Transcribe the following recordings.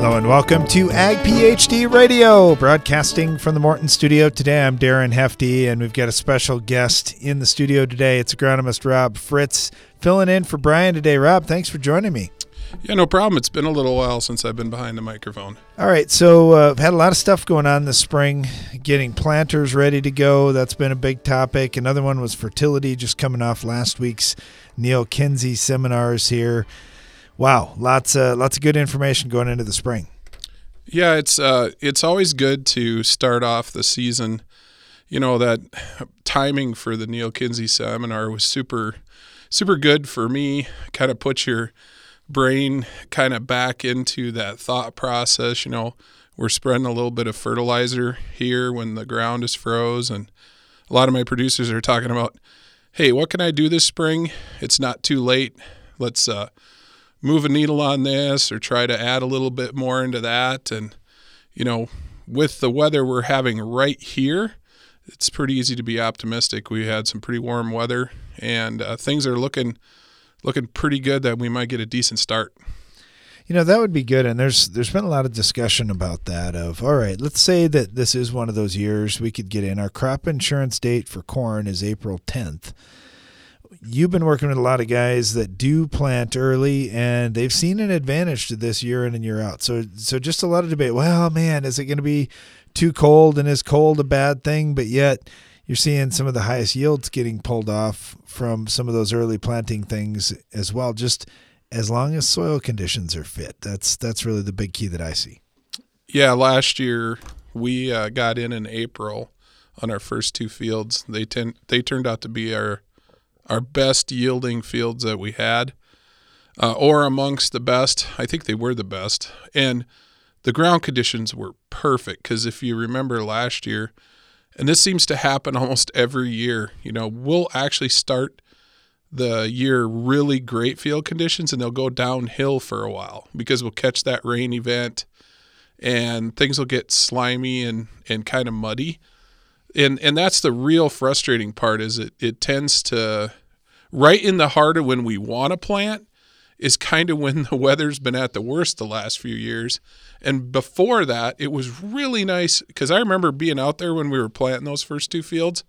Hello and welcome to Ag PhD Radio, broadcasting from the Morton studio. Today I'm Darren Hefty, and we've got a special guest in the studio today. It's agronomist Rob Fritz filling in for Brian today. Rob, thanks for joining me. Yeah, no problem. It's been a little while since I've been behind the microphone. All right, so uh, I've had a lot of stuff going on this spring, getting planters ready to go. That's been a big topic. Another one was fertility, just coming off last week's Neal Kinsey seminars here. Wow, lots of lots of good information going into the spring. Yeah, it's uh, it's always good to start off the season. You know that timing for the Neal Kinsey seminar was super super good for me. Kind of put your brain kind of back into that thought process. You know, we're spreading a little bit of fertilizer here when the ground is froze, and a lot of my producers are talking about, hey, what can I do this spring? It's not too late. Let's uh, move a needle on this or try to add a little bit more into that. And, you know, with the weather we're having right here, it's pretty easy to be optimistic. We had some pretty warm weather and uh, things are looking looking pretty good that we might get a decent start. You know, that would be good. And there's there's been a lot of discussion about that of all right, let's say that this is one of those years we could get in. Our crop insurance date for corn is April 10th you've been working with a lot of guys that do plant early and they've seen an advantage to this year in and year out. So so just a lot of debate. Well, man, is it going to be too cold and is cold a bad thing? But yet you're seeing some of the highest yields getting pulled off from some of those early planting things as well. Just as long as soil conditions are fit. That's that's really the big key that I see. Yeah, last year we uh, got in in April on our first two fields. They ten, they turned out to be our our best yielding fields that we had, uh, or amongst the best. I think they were the best. And the ground conditions were perfect because if you remember last year, and this seems to happen almost every year, you know, we'll actually start the year really great field conditions and they'll go downhill for a while because we'll catch that rain event and things will get slimy and, and kind of muddy. And and that's the real frustrating part is it, it tends to right in the heart of when we want to plant is kind of when the weather's been at the worst the last few years. And before that, it was really nice because I remember being out there when we were planting those first two fields.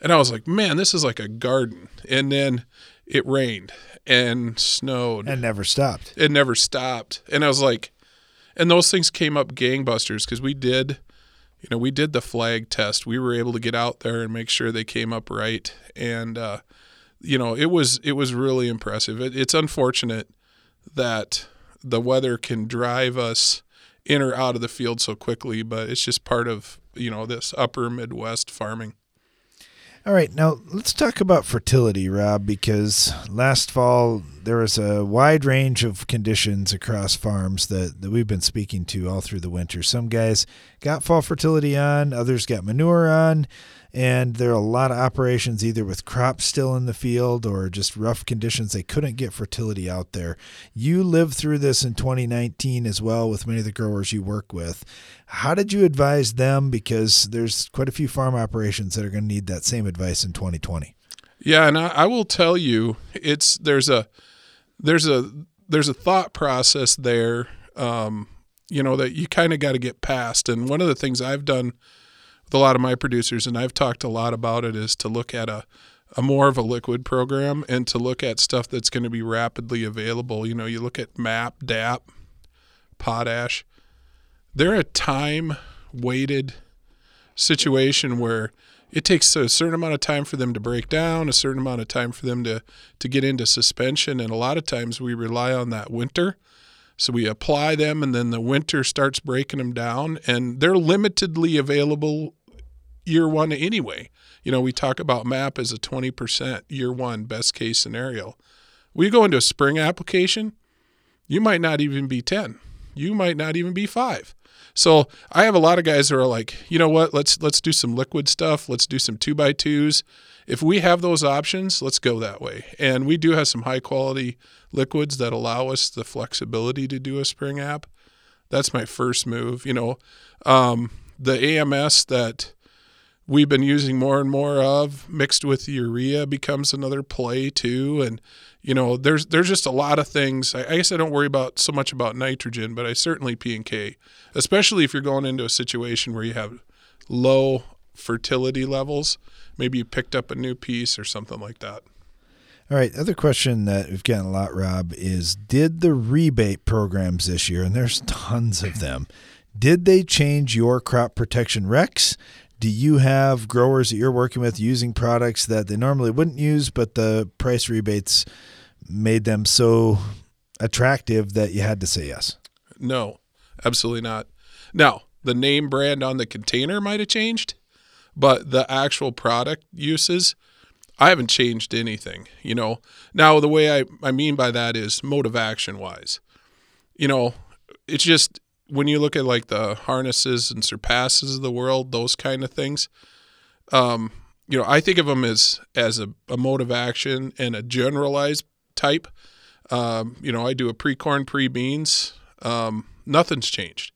And I was like, man, this is like a garden. And then it rained and snowed. And never stopped. It never stopped. And I was like, and those things came up gangbusters because we did, you know, we did the flag test. We were able to get out there and make sure they came up right. And, uh, you know, it was it was really impressive. It, it's unfortunate that the weather can drive us in or out of the field so quickly, but it's just part of you know this upper Midwest farming. All right, now let's talk about fertility, Rob, because last fall there was a wide range of conditions across farms that, that we've been speaking to all through the winter. Some guys got fall fertility on, others got manure on and there are a lot of operations either with crops still in the field or just rough conditions they couldn't get fertility out there. You lived through this in 2019 as well with many of the growers you work with. How did you advise them? Because there's quite a few farm operations that are going to need that same advice in 2020 yeah and I, I will tell you it's there's a there's a there's a thought process there um, you know that you kind of got to get past. And one of the things i've done a lot of my producers, and I've talked a lot about it, is to look at a, a more of a liquid program and to look at stuff that's going to be rapidly available. You know, you look at MAP, DAP, potash. They're a time weighted situation where it takes a certain amount of time for them to break down, a certain amount of time for them to, to get into suspension. And a lot of times we rely on that winter. So we apply them, and then the winter starts breaking them down, and they're limitedly available year one anyway. You know, we talk about MAP as a 20% year one best case scenario. We go into a spring application, you might not even be 10. You might not even be 5. So, I have a lot of guys who are like, "You know what? Let's let's do some liquid stuff. Let's do some 2 by 2s. If we have those options, let's go that way." And we do have some high quality liquids that allow us the flexibility to do a spring app. That's my first move, you know. Um, the AMS that we've been using more and more of mixed with urea becomes another play too. And you know there's there's just a lot of things. I, I, guess i don't worry about so much about nitrogen but i certainly p and k especially if you're going into a situation where you have low fertility levels. Maybe you picked up a new piece or something like that. All right. Other question that we've gotten a lot rob is did the rebate programs this year and there's tons of them did they change your crop protection recs do you have growers that you're working with using products that they normally wouldn't use, but the price rebates made them so attractive that you had to say yes? No, absolutely not. Now, the name brand on the container might have changed, but the actual product uses, I haven't changed anything. You know, now the way I, I mean by that is of action wise. You know, it's just when you look at like the harnesses and surpasses of the world, those kind of things, um, you know, I think of them as as a, a mode of action and a generalized type. Um, you know, I do a pre corn, pre beans. Um, nothing's changed.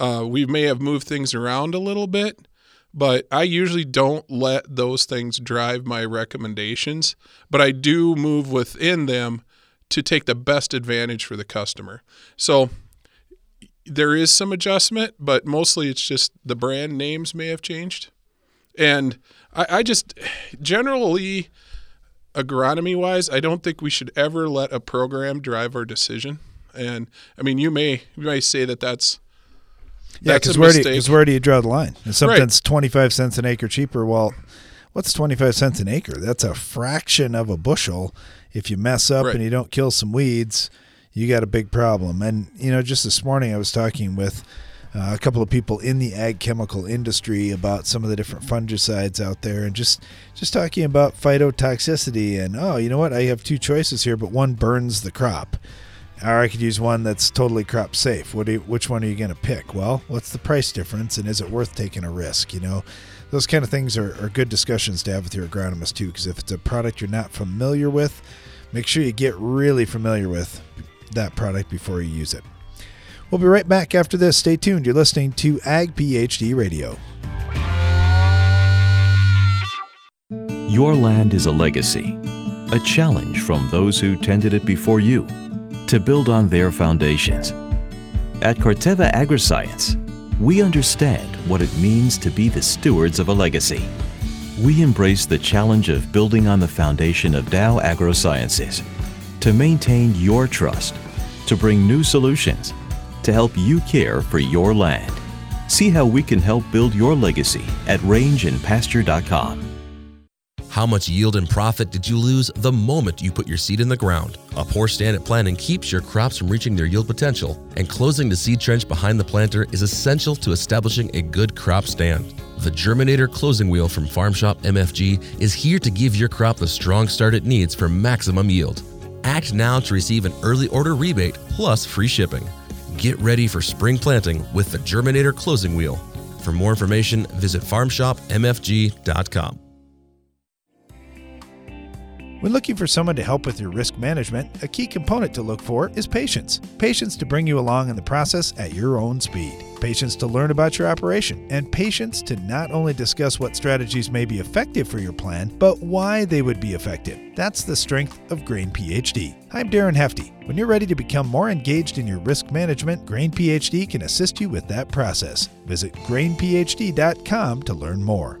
Uh, we may have moved things around a little bit, but I usually don't let those things drive my recommendations. But I do move within them to take the best advantage for the customer. So there is some adjustment, but mostly it's just the brand names may have changed. And I, I just generally, agronomy wise, I don't think we should ever let a program drive our decision. And I mean, you may you may say that that's yeah, because where, do you, where do you draw the line? If something's right. 25 cents an acre cheaper, well, what's 25 cents an acre? That's a fraction of a bushel. If you mess up right. and you don't kill some weeds, you got a big problem. And, you know, just this morning I was talking with uh, a couple of people in the ag chemical industry about some of the different fungicides out there and just just talking about phytotoxicity and oh you know what? I have two choices here but one burns the crop. Or i could use one that's totally crop safe. What you, which one are you going to pick? Well what's the price difference and is it worth taking a risk you know? Those kind of things are, are good discussions to have with your agronomist too because if it's a product you're not familiar with make sure you get really familiar with that product before you use it. We'll be right back after this. Stay tuned. You're listening to Ag PhD Radio. Your land is a legacy, a challenge from those who tended it before you to build on their foundations. At Corteva Agriscience, we understand what it means to be the stewards of a legacy. We embrace the challenge of building on the foundation of Dow AgroSciences to maintain your trust, to bring new solutions, to help you care for your land. See how we can help build your legacy at rangeandpasture.com. How much yield and profit did you lose the moment you put your seed in the ground? A poor stand at planting keeps your crops from reaching their yield potential, and closing the seed trench behind the planter is essential to establishing a good crop stand. The Germinator Closing Wheel from Farm Shop MFG is here to give your crop the strong start it needs for maximum yield. Act now to receive an early order rebate plus free shipping. Get ready for spring planting with the Germinator Closing Wheel. For more information, visit farmshopmfg.com. When looking for someone to help with your risk management, a key component to look for is patience. Patience to bring you along in the process at your own speed. Patience to learn about your operation. And patience to not only discuss what strategies may be effective for your plan, but why they would be effective. That's the strength of Grain PhD. I'm Darren Hefty. When you're ready to become more engaged in your risk management, Grain PhD can assist you with that process. Visit grainphd.com to learn more.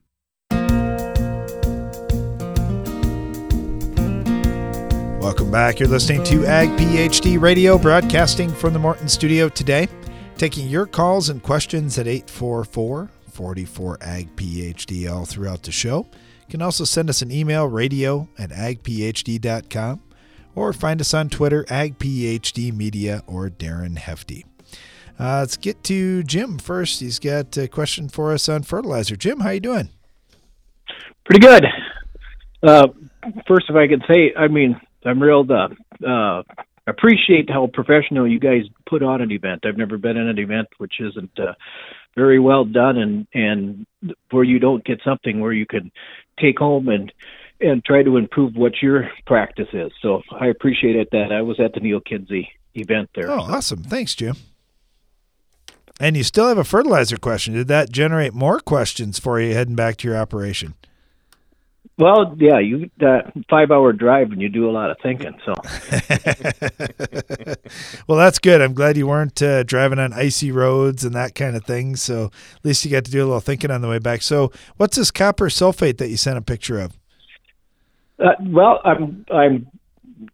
Welcome back. You're listening to Ag PhD Radio, broadcasting from the Morton studio today. Taking your calls and questions at 844 44 Ag PhD all throughout the show. You can also send us an email, radio at agphd.com, or find us on Twitter, Ag PhD Media, or Darren Hefty. Uh, let's get to Jim first. He's got a question for us on fertilizer. Jim, how you doing? Pretty good. Uh, first, if I could say, I mean, I'm real uh, uh, appreciate how professional you guys put on an event. I've never been in an event which isn't uh, very well done, and and where you don't get something where you can take home and and try to improve what your practice is. So I appreciated that. I was at the Neal Kinsey event there. Oh, awesome! Thanks, Jim. And you still have a fertilizer question. Did that generate more questions for you heading back to your operation? Well, yeah, you that five hour drive and you do a lot of thinking. So, well, that's good. I'm glad you weren't uh, driving on icy roads and that kind of thing. So at least you got to do a little thinking on the way back. So, what's this copper sulfate that you sent a picture of? Uh, well, I'm I'm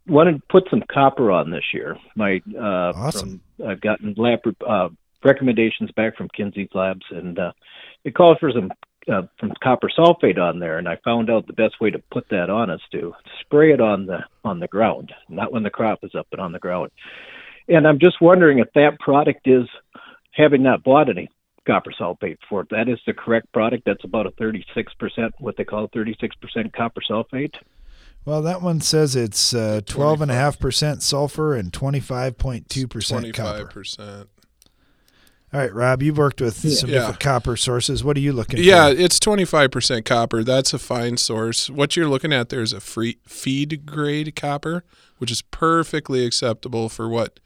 wanted to put some copper on this year. My uh, awesome. From, I've gotten lab uh, recommendations back from Kinsey's labs, and uh, it calls for some uh, from copper sulfate on there, and I found out the best way to put that on is to spray it on the on the ground, not when the crop is up, but on the ground. And I'm just wondering if that product is having not bought any copper sulfate for it. That is the correct product. That's about a 36%, what they call 36% copper sulfate. Well, that one says it's uh, 12.5% sulfur and 25.2% copper. 25%. All right, Rob, you've worked with some Yeah. different copper sources. What are you looking at? Yeah, for? it's 25% copper. That's a fine source. What you're looking at there is a free feed grade copper, which is perfectly acceptable for what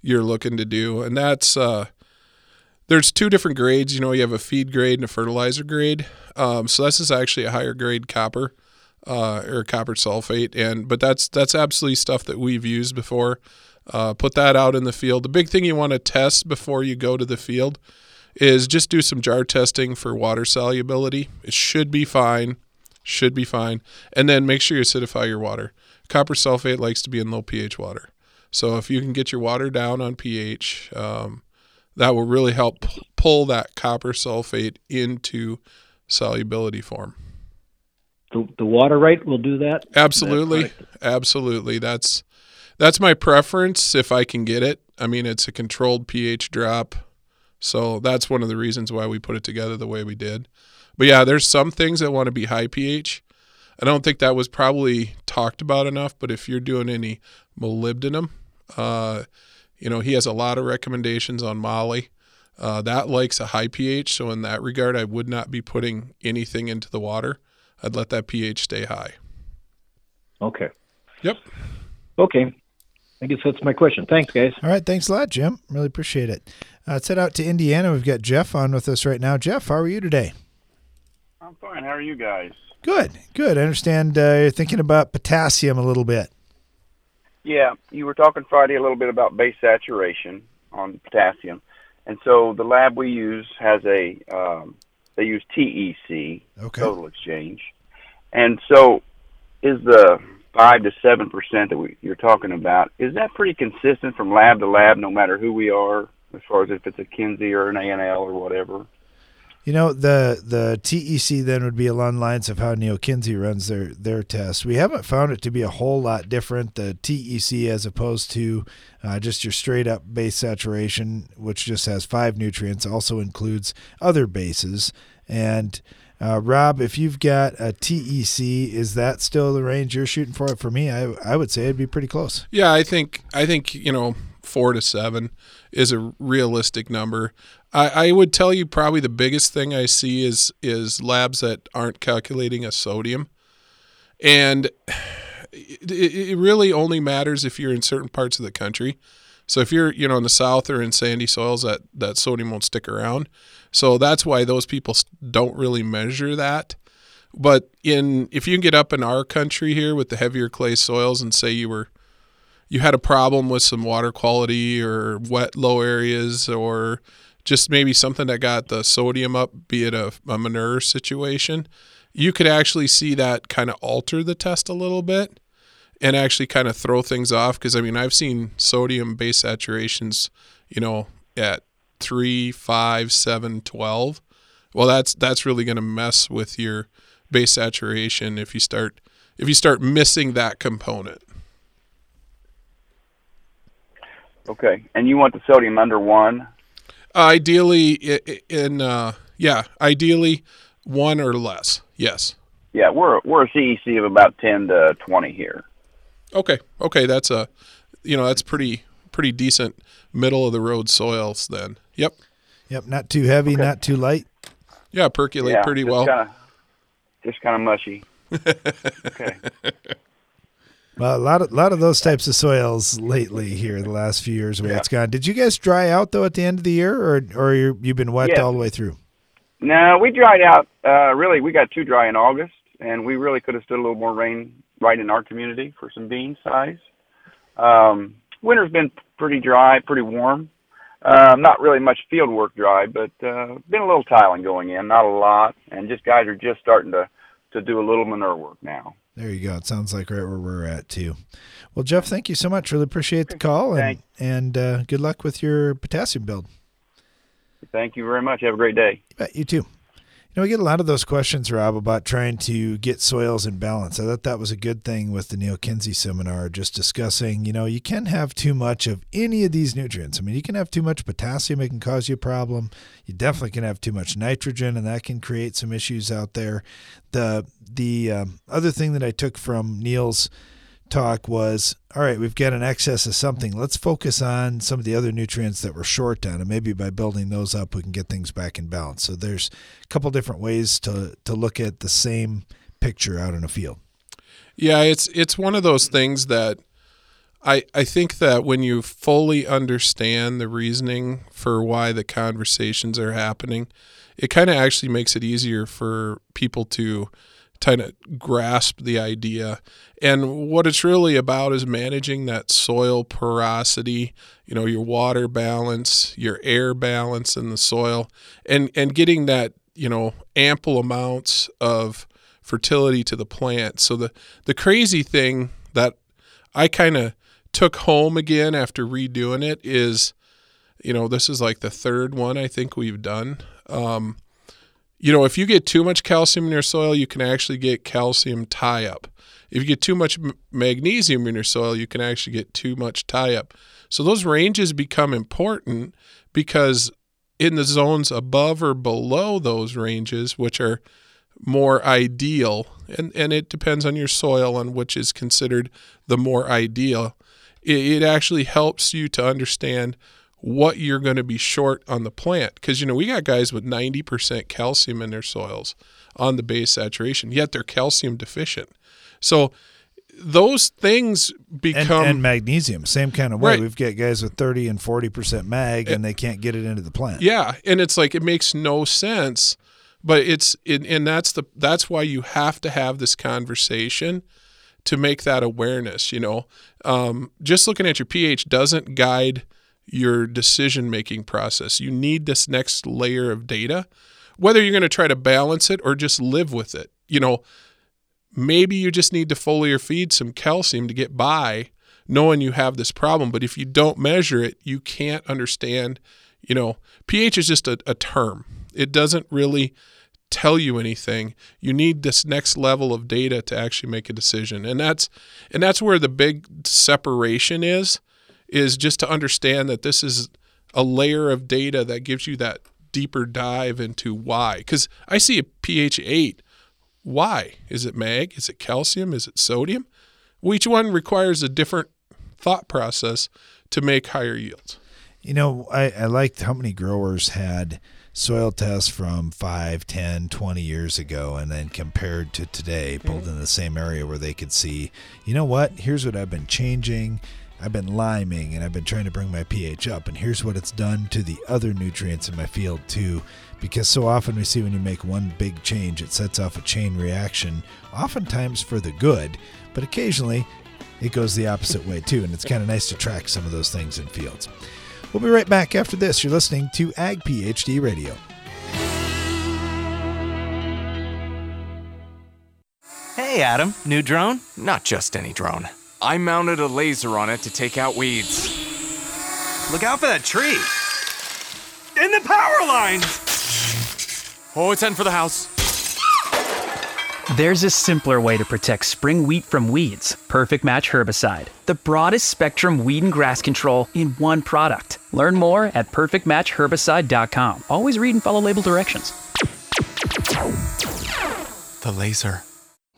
you're looking to do. And that's uh there's two different grades. You know, you have a feed grade and a fertilizer grade. Um, so this is actually a higher grade copper uh, or copper sulfate, and but that's that's absolutely stuff that we've used before. Uh, put that out in the field. The big thing you want to test before you go to the field is just do some jar testing for water solubility. It should be fine, should be fine, and then make sure you acidify your water. Copper sulfate likes to be in low pH water, so if you can get your water down on pH, um, that will really help p- pull that copper sulfate into solubility form. The, the water right will do that. Absolutely, That absolutely. That's that's my preference if I can get it. I mean, it's a controlled pH drop, so that's one of the reasons why we put it together the way we did. But yeah, there's some things that want to be high pH. I don't think that was probably talked about enough. But if you're doing any molybdenum, uh, you know, he has a lot of recommendations on moly. Uh, that likes a high pH, so in that regard, I would not be putting anything into the water. I'd let that pH stay high. Okay. Yep. Okay. I guess that's my question. Thanks, guys. All right, thanks a lot, Jim. Really appreciate it. Uh, let's head out to Indiana. We've got Jeff on with us right now. Jeff, how are you today? I'm fine. How are you guys? Good, good. I understand uh, you're thinking about potassium a little bit. Yeah, you were talking Friday a little bit about base saturation on potassium, and so the lab we use has a um, they use TEC Okay. total exchange, and so is the five to seven percent that we, you're talking about is that pretty consistent from lab to lab, no matter who we are, as far as if it's a Kinsey or an A&L or whatever. You know, the the TEC then would be along lines of how Neal Kinsey runs their their test. We haven't found it to be a whole lot different. The TEC as opposed to uh, just your straight up base saturation, which just has five nutrients, also includes other bases. And uh, Rob, if you've got a TEC, is that still the range you're shooting for? For me, I I would say it'd be pretty close. Yeah, I think I think you know four to seven is a realistic number. I, I would tell you probably the biggest thing I see is is labs that aren't calculating a sodium, and it, it really only matters if you're in certain parts of the country. So if you're you know in the south or in sandy soils, that that sodium won't stick around. So that's why those people don't really measure that. But in if you get up in our country here with the heavier clay soils and say you were you had a problem with some water quality or wet low areas or just maybe something that got the sodium up, be it a, a manure situation, you could actually see that kind of alter the test a little bit and actually kind of throw things off. Because I mean, I've seen sodium base saturations, you know, at three, five, seven, twelve. Well, that's that's really going to mess with your base saturation if you start if you start missing that component. Okay, and you want the sodium under one? Ideally, in uh, yeah, ideally one or less. Yes. Yeah, we're we're a CEC of about ten to twenty here. Okay. Okay. That's a, you know, that's pretty pretty decent middle of the road soils. Then. Yep. Yep, not too heavy, not too light. Yeah, percolate yeah, pretty just well. Kinda, just kind of mushy. okay. Well, a lot of lot of those types of soils lately here the last few years where Yeah. it's gone. Did you guys dry out though at the end of the year, or or you're, you've been wet Yeah. all the way through? No, we dried out. Uh, really, we got too dry in August, and we really could have stood a little more rain right in our community for some bean size. Um, winter's been pretty dry, pretty warm. Um, not really much field work dry, but uh, been a little tiling going in, not a lot, and just guys are just starting to to do a little manure work now. There you go. It sounds like right where we're at too. Well, Jeff, thank you so much. Really appreciate the call, and Thanks. and uh, good luck with your potassium build. Thank you very much. Have a great day. You bet you too. You know, we get a lot of those questions, Rob, about trying to get soils in balance. I thought that was a good thing with the Neal Kinsey seminar, just discussing, you know, you can have too much of any of these nutrients. I mean, you can have too much potassium, it can cause you a problem. You definitely can have too much nitrogen, and that can create some issues out there. The the um, other thing that I took from Neal's talk was all right, we've got an excess of something. Let's focus on some of the other nutrients that we're short on, and maybe by building those up, we can get things back in balance. So there's a couple different ways to to look at the same picture out in a field. Yeah, it's it's one of those things that I I think that when you fully understand the reasoning for why the conversations are happening, it kind of actually makes it easier for people to kind of grasp the idea. And what it's really about is managing that soil porosity, you know, your water balance, your air balance in the soil, and and getting that, you know, ample amounts of fertility to the plant. So the the crazy thing that I kind of took home again after redoing it is, you know, this is like the third one I think we've done. Um, you know, if you get too much calcium in your soil, you can actually get calcium tie up. If you get too much magnesium in your soil, you can actually get too much tie up. So those ranges become important because in the zones above or below those ranges, which are more ideal, and, and it depends on your soil on which is considered the more ideal, it, it actually helps you to understand what you're going to be short on the plant. Because, you know, we got guys with 90% calcium in their soils on the base saturation, yet they're calcium deficient. So those things become. and magnesium, same kind of way. Right. We've got guys with 30 and 40% mag, and they can't get it into the plant. Yeah, and it's like it makes no sense, but it's it, and that's the that's why you have to have this conversation to make that awareness. You know, um, just looking at your pH doesn't guide your decision making process. You need this next layer of data, whether you're going to try to balance it or just live with it. You know, maybe you just need to foliar feed some calcium to get by knowing you have this problem but if you don't measure it you can't understand you know ph is just a, a term it doesn't really tell you anything you need this next level of data to actually make a decision and that's and that's where the big separation is is just to understand that this is a layer of data that gives you that deeper dive into why because i see a ph 8 why? Is it mag? Is it calcium? Is it sodium? Well, each one requires a different thought process to make higher yields. You know, I, I liked how many growers had soil tests from 5, 10, 20 years ago and then compared to today, pulled in the same area where they could see, you know what, here's what I've been changing. I've been liming and I've been trying to bring my pH up, and here's what it's done to the other nutrients in my field too. Because so often we see when you make one big change, it sets off a chain reaction, oftentimes for the good, but occasionally it goes the opposite way too. And it's kind of nice to track some of those things in fields. We'll be right back after this. You're listening to Ag PhD Radio. Hey, Adam. New drone? Not just any drone. I mounted a laser on it to take out weeds. Look out for that tree. And the power lines! Oh, it's in for the house. There's a simpler way to protect spring wheat from weeds Perfect Match Herbicide. The broadest spectrum weed and grass control in one product. Learn more at perfectmatchherbicide.com. Always read and follow label directions. The laser.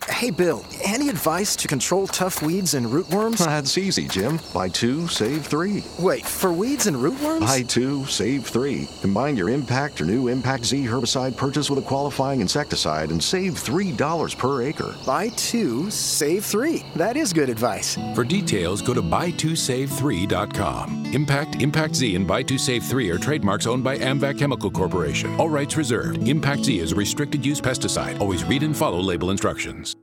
Hey, Bill, any advice to control tough weeds and rootworms? That's easy, Jim. Buy two, save three. Wait, for weeds and rootworms? Buy two, save three. Combine your Impact or new Impact Z herbicide purchase with a qualifying insecticide and save $3 per acre. Buy two, save three. That is good advice. For details, go to buy2save3.com. Impact, Impact Z, and Buy2 Save 3 are trademarks owned by Amvac Chemical Corporation. All rights reserved. Impact Z is a restricted use pesticide. Always read and follow label instructions.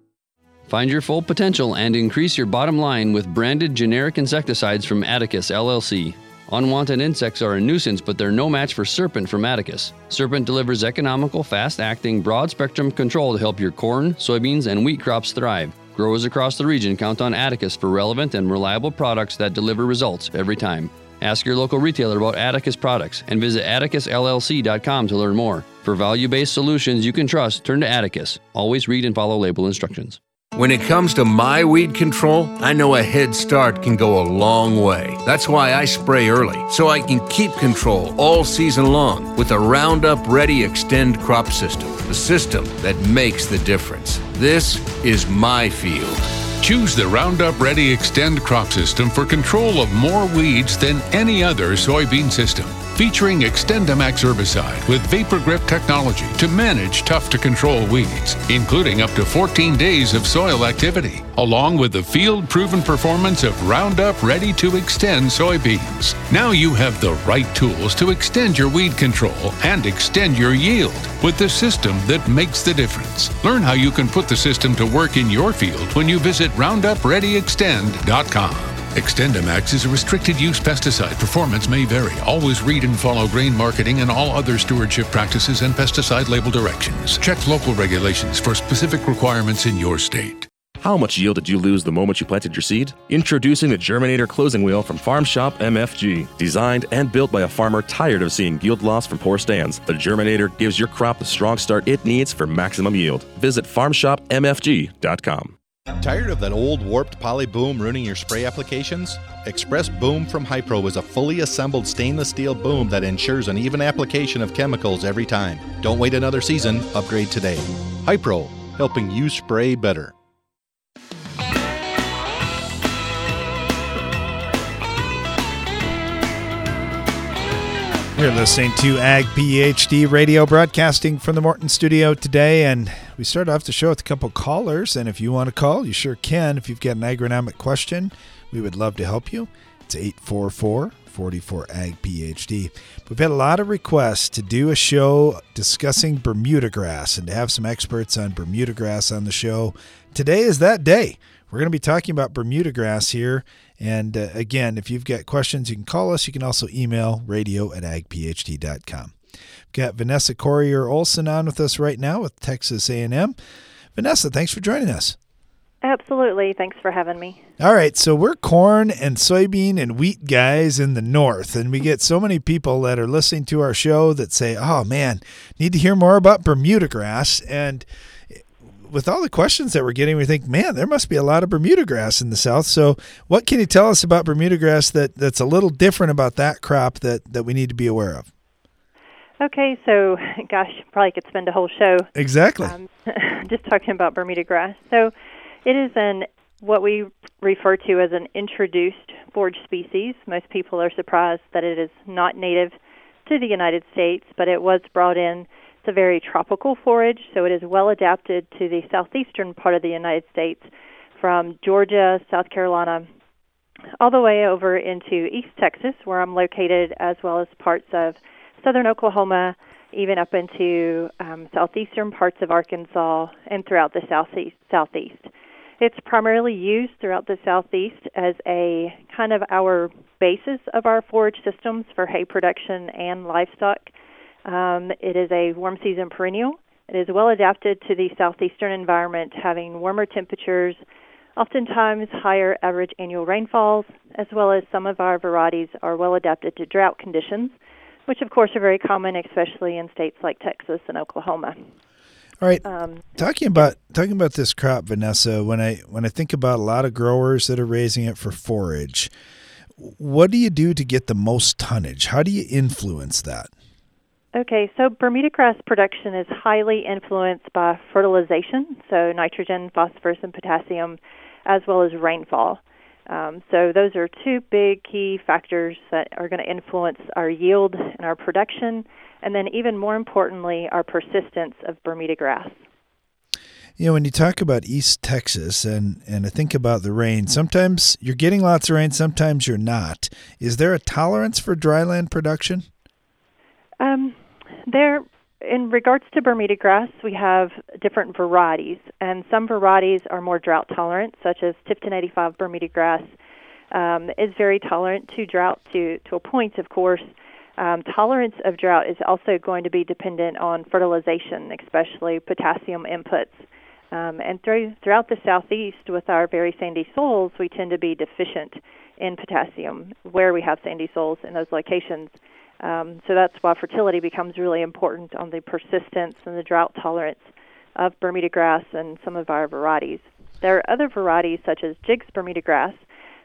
Find your full potential and increase your bottom line with branded generic insecticides from Atticus LLC. Unwanted insects are a nuisance, but they're no match for Serpent from Atticus. Serpent delivers economical, fast acting, broad spectrum control to help your corn, soybeans, and wheat crops thrive. Growers across the region count on Atticus for relevant and reliable products that deliver results every time. Ask your local retailer about Atticus products and visit atticusllc.com to learn more. For value based solutions you can trust, turn to Atticus. Always read and follow label instructions. When it comes to my weed control, I know a head start can go a long way. That's why I spray early, so I can keep control all season long with the Roundup Ready Xtend crop system, the system that makes the difference. This is my field. Choose the Roundup Ready Xtend crop system for control of more weeds than any other soybean system. Featuring XtendiMax herbicide with Vapor Grip technology to manage tough to control weeds, including up to 14 days of soil activity, along with the field proven performance of Roundup Ready 2 Xtend soybeans. Now you have the right tools to extend your weed control and extend your yield with the system that makes the difference. Learn how you can put the system to work in your field when you visit RoundupReadyXtend.com. XtendiMax is a restricted use pesticide. Performance may vary. Always read and follow grain marketing and all other stewardship practices and pesticide label directions. Check local regulations for specific requirements in your state. How much yield did you lose the moment you planted your seed? Introducing the Germinator Closing Wheel from Farm Shop MFG. Designed and built by a farmer tired of seeing yield loss from poor stands, the Germinator gives your crop the strong start it needs for maximum yield. Visit farmshopmfg.com. Tired of that old warped poly boom ruining your spray applications? Express Boom from Hypro is a fully assembled stainless steel boom that ensures an even application of chemicals every time. Don't wait another season, upgrade today. Hypro, helping you spray better. You're listening to Ag PhD radio broadcasting from the Morton studio today. And we start off the show with a couple callers. And if you want to call, you sure can. If you've got an agronomic question, we would love to help you. It's 844 44 Ag PhD. We've had a lot of requests to do a show discussing Bermuda grass and to have some experts on Bermuda grass on the show. Today is that day. We're going to be talking about Bermuda grass here. And uh, again, if you've got questions, you can call us. You can also email radio at agphd.com. We've got Vanessa Corriher Olson on with us right now with Texas A&M. Vanessa, thanks for joining us. Absolutely. Thanks for having me. All right, so we're corn and soybean and wheat guys in the north, and we get so many people that are listening to our show that say, "Oh man, need to hear more about Bermuda grass." And with all the questions that we're getting, we think, man, there must be a lot of Bermuda grass in the South. So, what can you tell us about Bermuda grass that, that's a little different about that crop that, that we need to be aware of? Okay, so gosh, probably could spend a whole show exactly um, just talking about Bermuda grass. So, it is an what we refer to as an introduced forage species. Most people are surprised that it is not native to the United States, but it was brought in it's a very tropical forage, so it is well adapted to the southeastern part of the United States from Georgia, South Carolina, all the way over into East Texas, where I'm located, as well as parts of southern Oklahoma, even up into um, southeastern parts of Arkansas, and throughout the southeast. southeast. It's primarily used throughout the southeast as a kind of our basis of our forage systems for hay production and livestock. Um, it is a warm season perennial. It is well adapted to the southeastern environment, having warmer temperatures, oftentimes higher average annual rainfalls, as well as some of our varieties are well adapted to drought conditions, which of course are very common, especially in states like Texas and Oklahoma. All right. Um, talking about talking about this crop, Vanessa. When I when I think about a lot of growers that are raising it for forage, what do you do to get the most tonnage? How do you influence that? Okay, so Bermuda grass production is highly influenced by fertilization, so nitrogen, phosphorus, and potassium, as well as rainfall. Um, so those are two big key factors that are going to influence our yield and our production, and then even more importantly, our persistence of Bermuda grass. You know, when you talk about East Texas and, and I think about the rain, sometimes you're getting lots of rain, sometimes you're not. Is there a tolerance for dryland production? Um, there, in regards to Bermuda grass, we have different varieties, and some varieties are more drought tolerant, such as Tifton 85 Bermuda grass um, is very tolerant to drought to, to a point, of course. Um, tolerance of drought is also going to be dependent on fertilization, especially potassium inputs. Um, and through, throughout the southeast, with our very sandy soils, we tend to be deficient in potassium where we have sandy soils in those locations. Um, so that's why fertility becomes really important on the persistence and the drought tolerance of Bermuda grass and some of our varieties. There are other varieties such as Jiggs Bermuda grass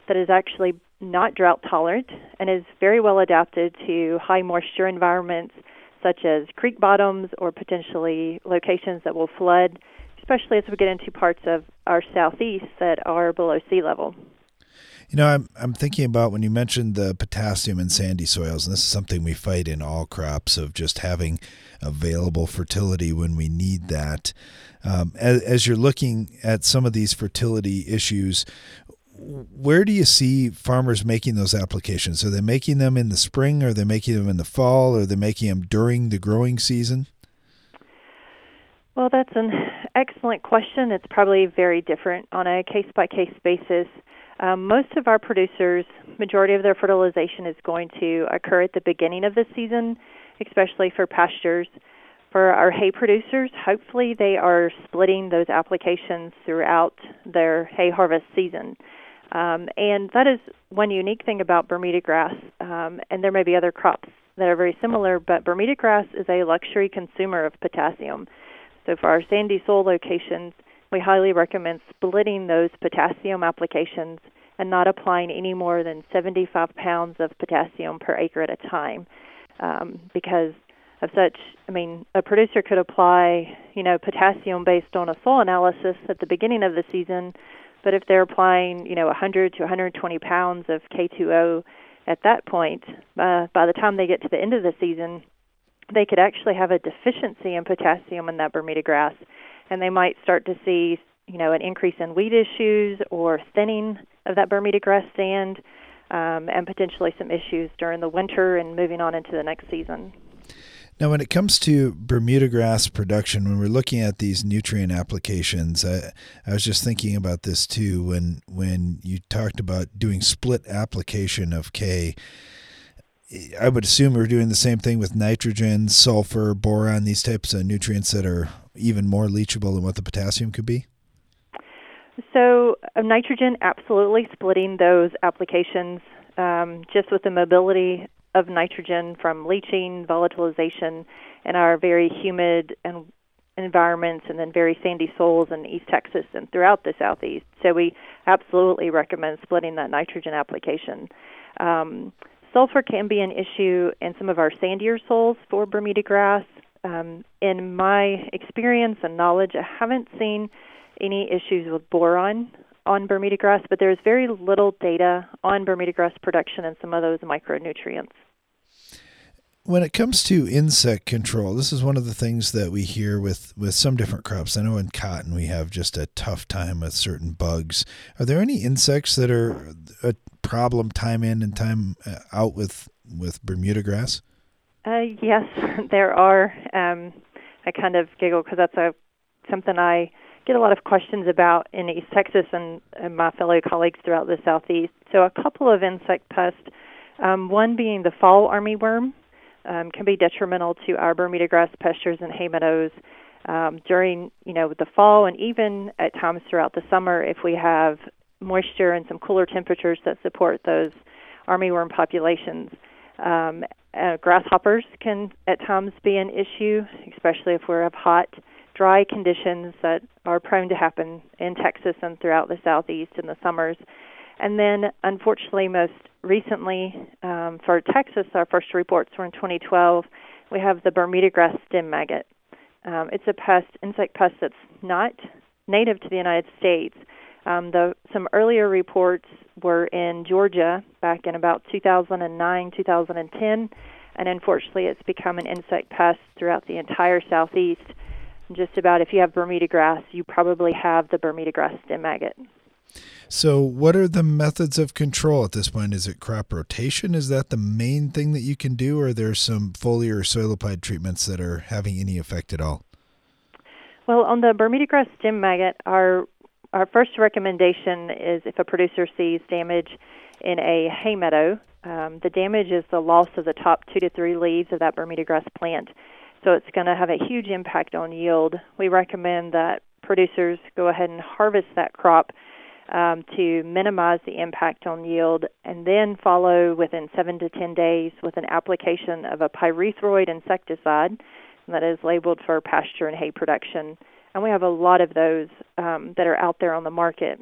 that is actually not drought tolerant and is very well adapted to high moisture environments such as creek bottoms or potentially locations that will flood, especially as we get into parts of our southeast that are below sea level. You know, I'm I'm thinking about when you mentioned the potassium in sandy soils, and this is something we fight in all crops of just having available fertility when we need that. Um, as, as you're looking at some of these fertility issues, where do you see farmers making those applications? Are they making them in the spring? Are they making them in the fall? Are they making them during the growing season? Well, that's an excellent question. It's probably very different on a case by case basis. Um, most of our producers, majority of their fertilization is going to occur at the beginning of the season, especially for pastures. For our hay producers, hopefully they are splitting those applications throughout their hay harvest season. Um, and that is one unique thing about Bermuda grass. Um, and there may be other crops that are very similar, but Bermuda grass is a luxury consumer of potassium. So for our sandy soil locations, we highly recommend splitting those potassium applications and not applying any more than 75 pounds of potassium per acre at a time. Um, because of such, I mean, a producer could apply, you know, potassium based on a soil analysis at the beginning of the season, but if they're applying, you know, 100 to 120 pounds of K2O at that point, uh, by the time they get to the end of the season, they could actually have a deficiency in potassium in that Bermuda grass and they might start to see, you know, an increase in weed issues or thinning of that Bermuda grass stand, um, and potentially some issues during the winter and moving on into the next season. Now, when it comes to Bermuda grass production, when we're looking at these nutrient applications, I, I was just thinking about this too. When when you talked about doing split application of K, I would assume we're doing the same thing with nitrogen, sulfur, boron, these types of nutrients that are even more leachable than what the potassium could be? So, uh, nitrogen, absolutely splitting those applications um, just with the mobility of nitrogen from leaching, volatilization, and our very humid and environments and then very sandy soils in East Texas and throughout the Southeast. So we absolutely recommend splitting that nitrogen application. Um, sulfur can be an issue in some of our sandier soils for Bermuda grass um, in my experience and knowledge, I haven't seen any issues with boron on Bermuda grass, but there's very little data on Bermuda grass production and some of those micronutrients. When it comes to insect control, this is one of the things that we hear with, with some different crops. I know in cotton we have just a tough time with certain bugs. Are there any insects that are a problem time in and time uh, out with, with Bermuda grass? Uh, yes, there are. Um, I kind of giggle because that's a something I get a lot of questions about in East Texas and, and my fellow colleagues throughout the Southeast. So a couple of insect pests, um, one being the fall armyworm, um, can be detrimental to our Bermuda grass pastures and hay meadows um, during you know the fall and even at times throughout the summer if we have moisture and some cooler temperatures that support those armyworm populations. Um, uh, grasshoppers can at times be an issue, especially if we're have hot dry conditions that are prone to happen in Texas and throughout the southeast in the summers. And then, unfortunately, most recently um, for Texas, our first reports were in 2012. We have the Bermuda grass stem maggot. Um, it's a pest, insect pest that's not native to the United States. Um, the some earlier reports were in Georgia back in about 2009, 2010, and unfortunately, it's become an insect pest throughout the entire southeast. Just about, if you have Bermuda grass, you probably have the Bermuda grass stem maggot. So, what are the methods of control at this point? Is it crop rotation? Is that the main thing that you can do, or are there some foliar or soilipide treatments that are having any effect at all? Well, on the Bermuda grass stem maggot, our our first recommendation is if a producer sees damage in a hay meadow, um, the damage is the loss of the top two to three leaves of that Bermuda grass plant. So it's going to have a huge impact on yield. We recommend that producers go ahead and harvest that crop um, to minimize the impact on yield, and then follow within seven to ten days with an application of a pyrethroid insecticide that is labeled for pasture and hay production. And we have a lot of those um, that are out there on the market.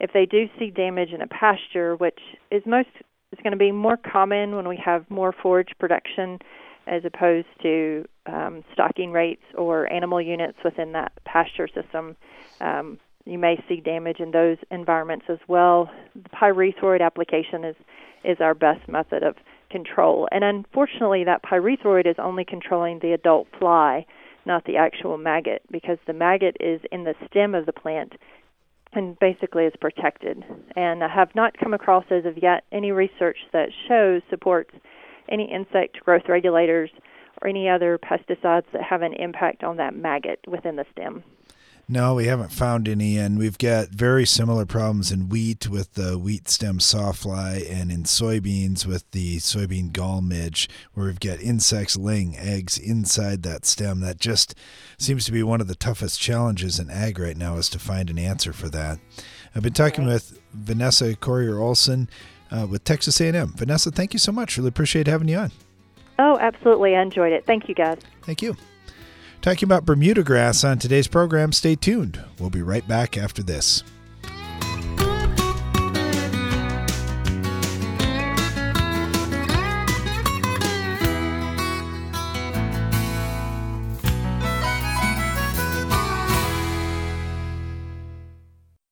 If they do see damage in a pasture, which is most is going to be more common when we have more forage production as opposed to um, stocking rates or animal units within that pasture system. Um, you may see damage in those environments as well. The pyrethroid application is is our best method of control. And unfortunately, that pyrethroid is only controlling the adult fly, not the actual maggot, because the maggot is in the stem of the plant and basically is protected. And I have not come across as of yet any research that shows supports any insect growth regulators or any other pesticides that have an impact on that maggot within the stem. No, we haven't found any, and we've got very similar problems in wheat with the wheat stem sawfly, and in soybeans with the soybean gall midge, where we've got insects laying eggs inside that stem. That just seems to be one of the toughest challenges in ag right now, is to find an answer for that. I've been talking with Vanessa Corriher Olson uh, with Texas A&M. Vanessa, thank you so much. Really appreciate having you on. Oh, absolutely. I enjoyed it. Thank you, guys. Thank you. Talking about Bermuda grass on today's program. Stay tuned. We'll be right back after this.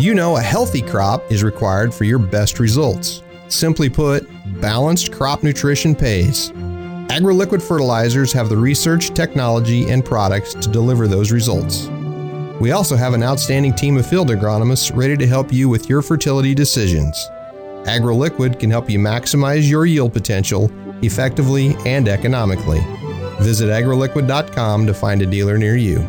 You know, a healthy crop is required for your best results. Simply put, balanced crop nutrition pays. AgriLiquid fertilizers have the research, technology, and products to deliver those results. We also have an outstanding team of field agronomists ready to help you with your fertility decisions. AgriLiquid can help you maximize your yield potential effectively and economically. Visit agriliquid.com to find a dealer near you.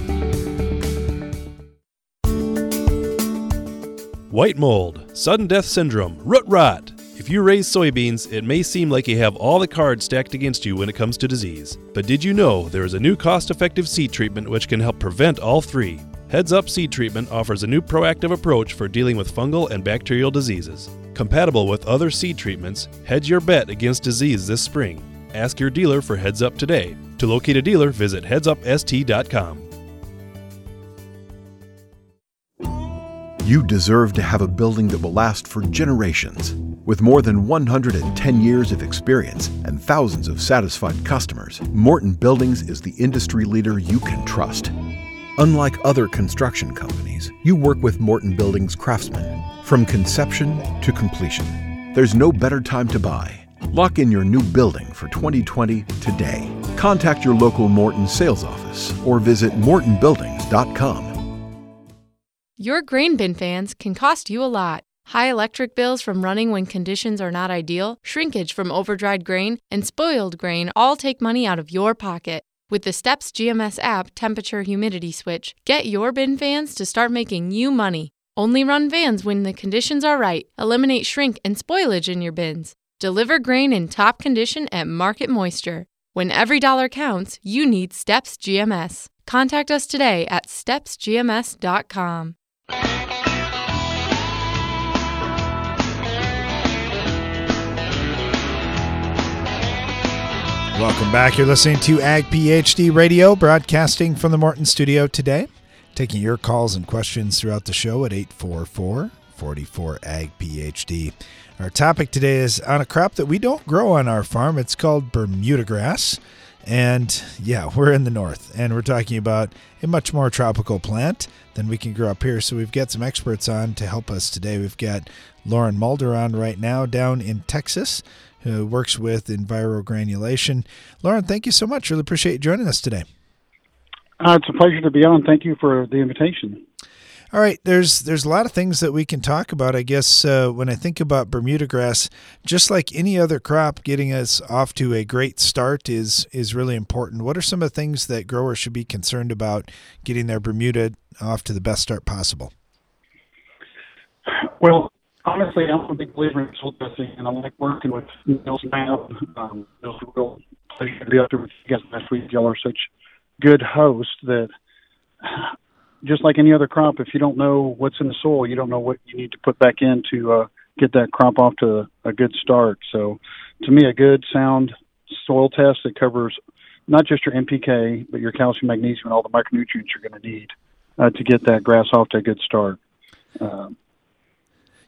White mold, sudden death syndrome, root rot. If you raise soybeans, it may seem like you have all the cards stacked against you when it comes to disease. But did you know there is a new cost effective seed treatment which can help prevent all three? Heads Up Seed Treatment offers a new proactive approach for dealing with fungal and bacterial diseases. Compatible with other seed treatments, hedge your bet against disease this spring. Ask your dealer for Heads Up today. To locate a dealer, visit headsupst.com. You deserve to have a building that will last for generations. With more than 110 years of experience and thousands of satisfied customers, Morton Buildings is the industry leader you can trust. Unlike other construction companies, you work with Morton Buildings craftsmen from conception to completion. There's no better time to buy. Lock in your new building for 2020 today. Contact your local Morton sales office or visit mortonbuildings.com. Your grain bin fans can cost you a lot. High electric bills from running when conditions are not ideal, shrinkage from overdried grain, and spoiled grain all take money out of your pocket. With the STEPS GMS app temperature humidity switch, get your bin fans to start making you money. Only run vans when the conditions are right. Eliminate shrink and spoilage in your bins. Deliver grain in top condition at market moisture. When every dollar counts, you need STEPS GMS. Contact us today at stepsgms.com. Welcome back. You're listening to Ag PhD Radio, broadcasting from the Morton studio today. Taking your calls and questions throughout the show at 844 44 Ag PhD. Our topic today is on a crop that we don't grow on our farm. It's called Bermuda grass. And yeah, we're in the north and we're talking about a much more tropical plant than we can grow up here. So we've got some experts on to help us today. We've got Lauren Mulder on right now down in Texas who works with envirogranulation. Lauren, thank you so much. Really appreciate you joining us today. Uh, it's a pleasure to be on. Thank you for the invitation. All right, there's there's a lot of things that we can talk about. I guess uh, when I think about Bermuda grass, just like any other crop, getting us off to a great start is is really important. What are some of the things that growers should be concerned about getting their Bermuda off to the best start possible? Well, honestly, I'm a big believer in soil testing, and I like working with Neal's approach. Um, it was a real pleasure to be up there with you guys last week. Y'all are such good hosts that just like any other crop, if you don't know what's in the soil, you don't know what you need to put back in to uh, get that crop off to a good start. So, to me, a good sound soil test that covers not just your NPK, but your calcium, magnesium, and all the micronutrients you're going to need uh, to get that grass off to a good start. Um,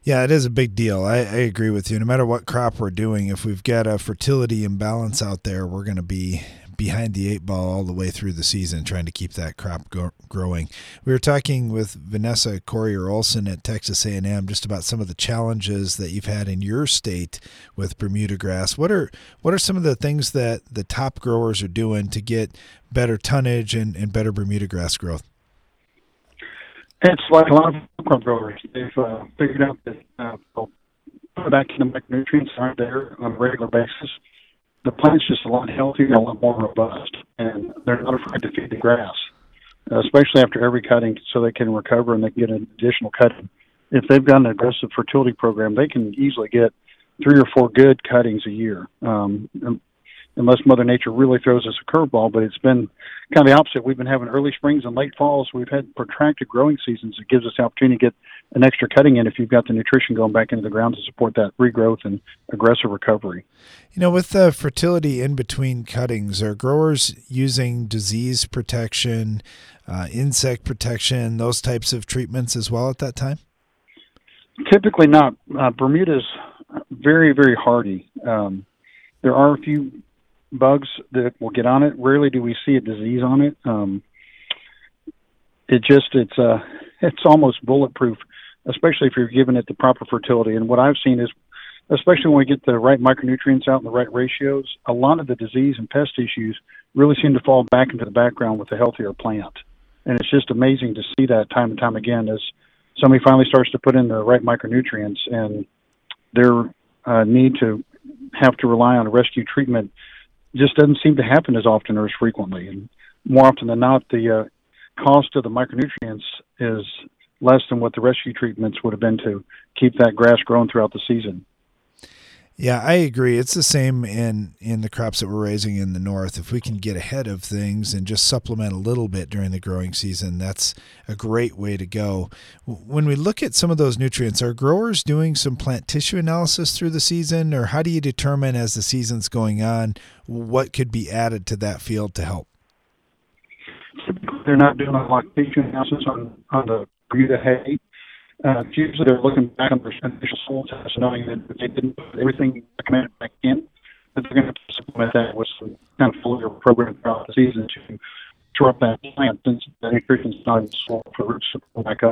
yeah, it is a big deal. I, I, agree with you. No matter what crop we're doing, if we've got a fertility imbalance out there, we're going to be behind the eight ball all the way through the season, trying to keep that crop go- growing. We were talking with Vanessa Corriher Olson at Texas A&M just about some of the challenges that you've had in your state with Bermuda grass. What are what are some of the things that the top growers are doing to get better tonnage and, and better Bermuda grass growth? It's like a lot of crop growers. They've uh, figured out that uh, back in the micronutrients aren't there on a regular basis the plant's just a lot healthier and a lot more robust, and they're not afraid to feed the grass, especially after every cutting, so they can recover and they can get an additional cutting. If they've got an aggressive fertility program, they can easily get three or four good cuttings a year. Um, unless Mother Nature really throws us a curveball, but it's been kind of the opposite. We've been having early springs and late falls. We've had protracted growing seasons. It gives us the opportunity to get an extra cutting in if you've got the nutrition going back into the ground to support that regrowth and aggressive recovery. You know, with the fertility in between cuttings, are growers using disease protection, uh, insect protection, those types of treatments as well at that time? Typically not. Uh, Bermuda's very, very hardy. Um, there are a few bugs that will get on it. Rarely do we see a disease on it. Um, it just it's uh it's almost bulletproof, especially if you're giving it the proper fertility. And what I've seen is, especially when we get the right micronutrients out in the right ratios, a lot of the disease and pest issues really seem to fall back into the background with a healthier plant. And it's just amazing to see that time and time again as somebody finally starts to put in the right micronutrients and their uh, need to have to rely on a rescue treatment just doesn't seem to happen as often or as frequently. And more often than not, the uh, cost of the micronutrients is less than what the rescue treatments would have been to keep that grass growing throughout the season. Yeah, I agree. It's the same in in the crops that we're raising in the north. If we can get ahead of things and just supplement a little bit during the growing season, that's a great way to go. When we look at some of those nutrients, are growers doing some plant tissue analysis through the season or how do you determine as the season's going on what could be added to that field to help? They're not doing a lot of tissue analysis on on the Bermuda hay. Uh, usually they're looking back on their initial soil test, knowing that they didn't put everything recommended back in, that they're going to supplement that with some kind of foliar program throughout the season to that plant since.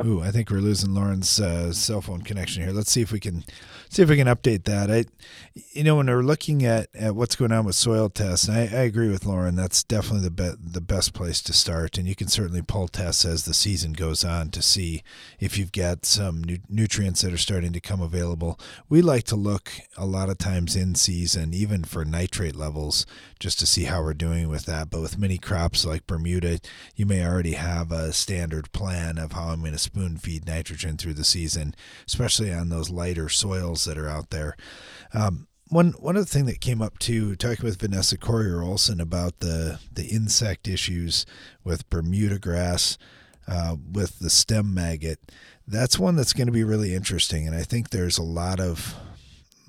Ooh, I think we're losing Lauren's uh, cell phone connection here. Let's see if we can see if we can update that. I, you know, when we're looking at, at what's going on with soil tests, I, I agree with Lauren. That's definitely the be- the best place to start, and you can certainly pull tests as the season goes on to see if you've got some nu- nutrients that are starting to come available. We like to look a lot of times in season, even for nitrate levels, just to see how we're doing with that. But with many crops like Bermuda, you may already have a standard plan of how I'm going to spoon feed nitrogen through the season, especially on those lighter soils that are out there. Um, one one other thing that came up too, talking with Vanessa Corriher Olson about the the insect issues with Bermuda grass, uh, with the stem maggot. That's one that's going to be really interesting, and I think there's a lot of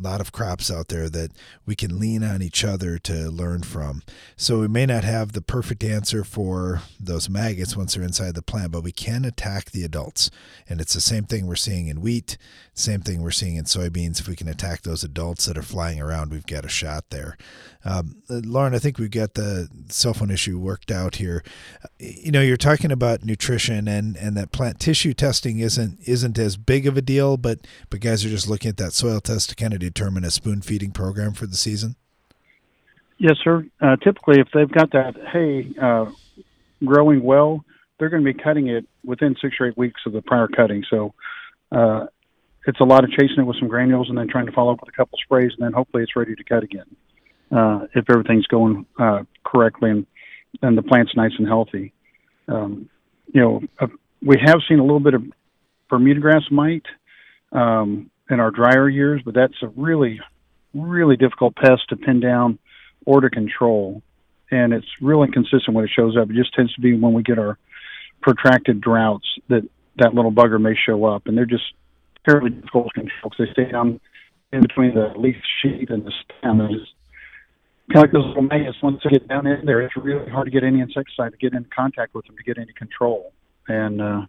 lot of crops out there that we can lean on each other to learn from. So we may not have the perfect answer for those maggots once they're inside the plant, but we can attack the adults. And it's the same thing we're seeing in wheat, same thing we're seeing in soybeans. If we can attack those adults that are flying around, we've got a shot there. Um, Lauren, I think we've got the cell phone issue worked out here. You know, you're talking about nutrition and, and that plant tissue testing isn't isn't as big of a deal, but but guys are just looking at that soil test to kind of determine a spoon feeding program for the season. Yes, sir. Uh, typically, if they've got that hay uh, growing well, they're going to be cutting it within six or eight weeks of the prior cutting. So uh, it's a lot of chasing it with some granules and then trying to follow up with a couple sprays, and then hopefully it's ready to cut again uh, if everything's going uh, correctly and, and the plant's nice and healthy. Um, you know, uh, we have seen a little bit of Bermuda grass mite um, in our drier years, but that's a really, really difficult pest to pin down or to control. And it's really consistent when it shows up. It just tends to be when we get our protracted droughts that that little bugger may show up, and they're just fairly difficult to control because they stay down in between the leaf sheet and the stem. They're just kind of like those little maggots. Once they get down in there, it's really hard to get any insecticide to get in contact with them to get any control. And uh,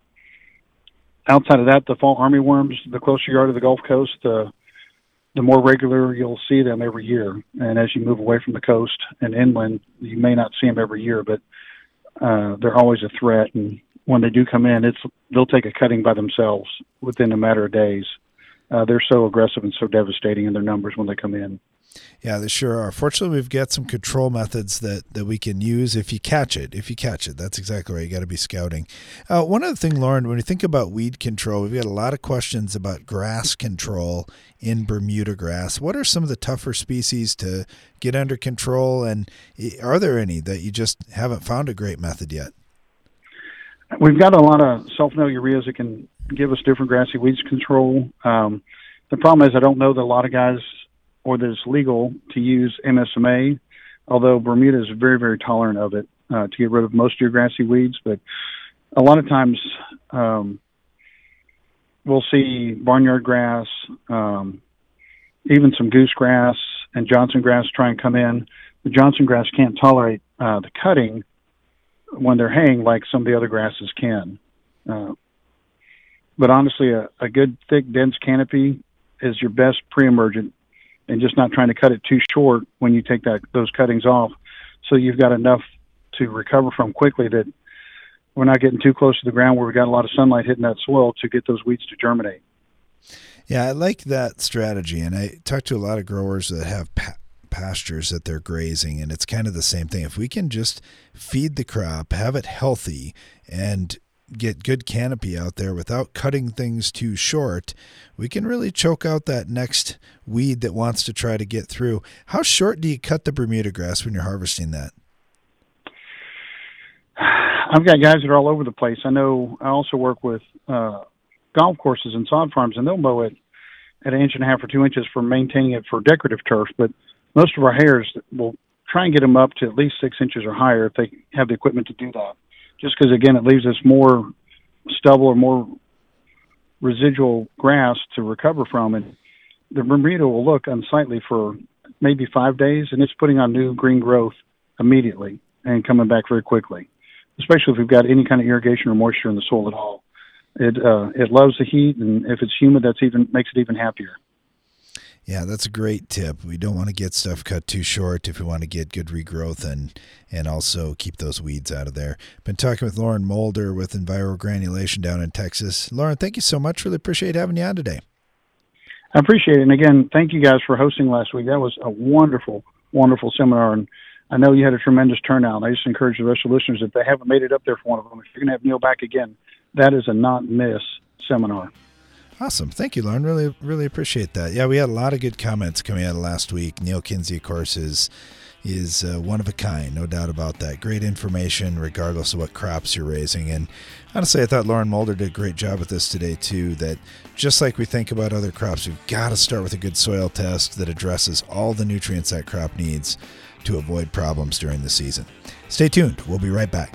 outside of that, the fall armyworms, the closer you are to the Gulf Coast, uh, the more regular you'll see them every year. And as you move away from the coast and inland, you may not see them every year, but uh, they're always a threat. And when they do come in, it's they'll take a cutting by themselves within a matter of days. Uh, they're so aggressive and so devastating in their numbers when they come in. Yeah, they sure are. Fortunately, we've got some control methods that, that we can use if you catch it. If you catch it, that's exactly right. You got to be scouting. Uh, one other thing, Lauren, when you think about weed control, we've got a lot of questions about grass control in Bermuda grass. What are some of the tougher species to get under control, and are there any that you just haven't found a great method yet? We've got a lot of sulfonyl ureas that can give us different grassy weeds control. Um, the problem is I don't know that a lot of guys or that it's legal to use MSMA, although Bermuda is very, very tolerant of it uh, to get rid of most of your grassy weeds. But a lot of times um, we'll see barnyard grass, um, even some goose grass and Johnson grass try and come in. The Johnson grass can't tolerate uh, the cutting when they're haying like some of the other grasses can. Uh, but honestly, a, a good thick, dense canopy is your best pre-emergent, and just not trying to cut it too short when you take that those cuttings off, so you've got enough to recover from quickly that we're not getting too close to the ground where we got a lot of sunlight hitting that soil to get those weeds to germinate. Yeah, I like that strategy, and I talk to a lot of growers that have pa- pastures that they're grazing, and it's kind of the same thing. If we can just feed the crop, have it healthy, and get good canopy out there without cutting things too short, we can really choke out that next weed that wants to try to get through. How short do you cut the Bermuda grass when you're harvesting that? I've got guys that are all over the place. I know I also work with uh, golf courses and sod farms, and they'll mow it at an inch and a half or two inches for maintaining it for decorative turf. But most of our hayers will try and get them up to at least six inches or higher if they have the equipment to do that. Just because again, it leaves us more stubble or more residual grass to recover from, and the Bermuda will look unsightly for maybe five days, and it's putting on new green growth immediately and coming back very quickly. Especially if we've got any kind of irrigation or moisture in the soil at all. It uh, it loves the heat, and if it's humid, that's even makes it even happier. Yeah, that's a great tip. We don't want to get stuff cut too short if we want to get good regrowth and and also keep those weeds out of there. Been talking with Lauren Mulder with Envirogranulation down in Texas. Lauren, thank you so much. Really appreciate having you on today. I appreciate it. And again, thank you guys for hosting last week. That was a wonderful, wonderful seminar. And I know you had a tremendous turnout. I just encourage the rest of the listeners, if they haven't made it up there for one of them, if you're going to have Neal back again, that is a not miss seminar. Awesome. Thank you, Lauren. Really, really appreciate that. Yeah, we had a lot of good comments coming out of last week. Neal Kinsey, of course, is is uh, one of a kind, no doubt about that. Great information, regardless of what crops you're raising. And honestly, I thought Lauren Mulder did a great job with this today, too. That just like we think about other crops, we've got to start with a good soil test that addresses all the nutrients that crop needs to avoid problems during the season. Stay tuned. We'll be right back.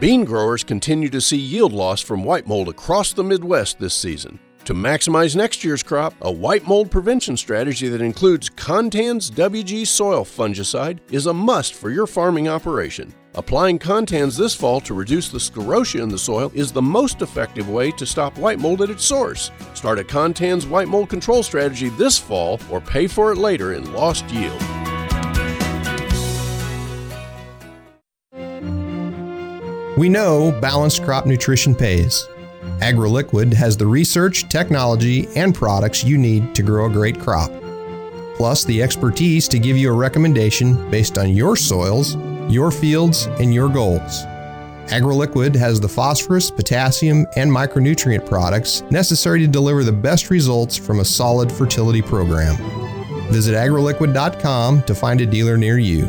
Bean growers continue to see yield loss from white mold across the Midwest this season. To maximize next year's crop, a white mold prevention strategy that includes Contans WG soil fungicide is a must for your farming operation. Applying Contans this fall to reduce the sclerotia in the soil is the most effective way to stop white mold at its source. Start a Contans white mold control strategy this fall or pay for it later in lost yield. We know balanced crop nutrition pays. AgriLiquid has the research, technology, and products you need to grow a great crop, plus the expertise to give you a recommendation based on your soils, your fields, and your goals. AgriLiquid has the phosphorus, potassium, and micronutrient products necessary to deliver the best results from a solid fertility program. Visit agriliquid.com to find a dealer near you.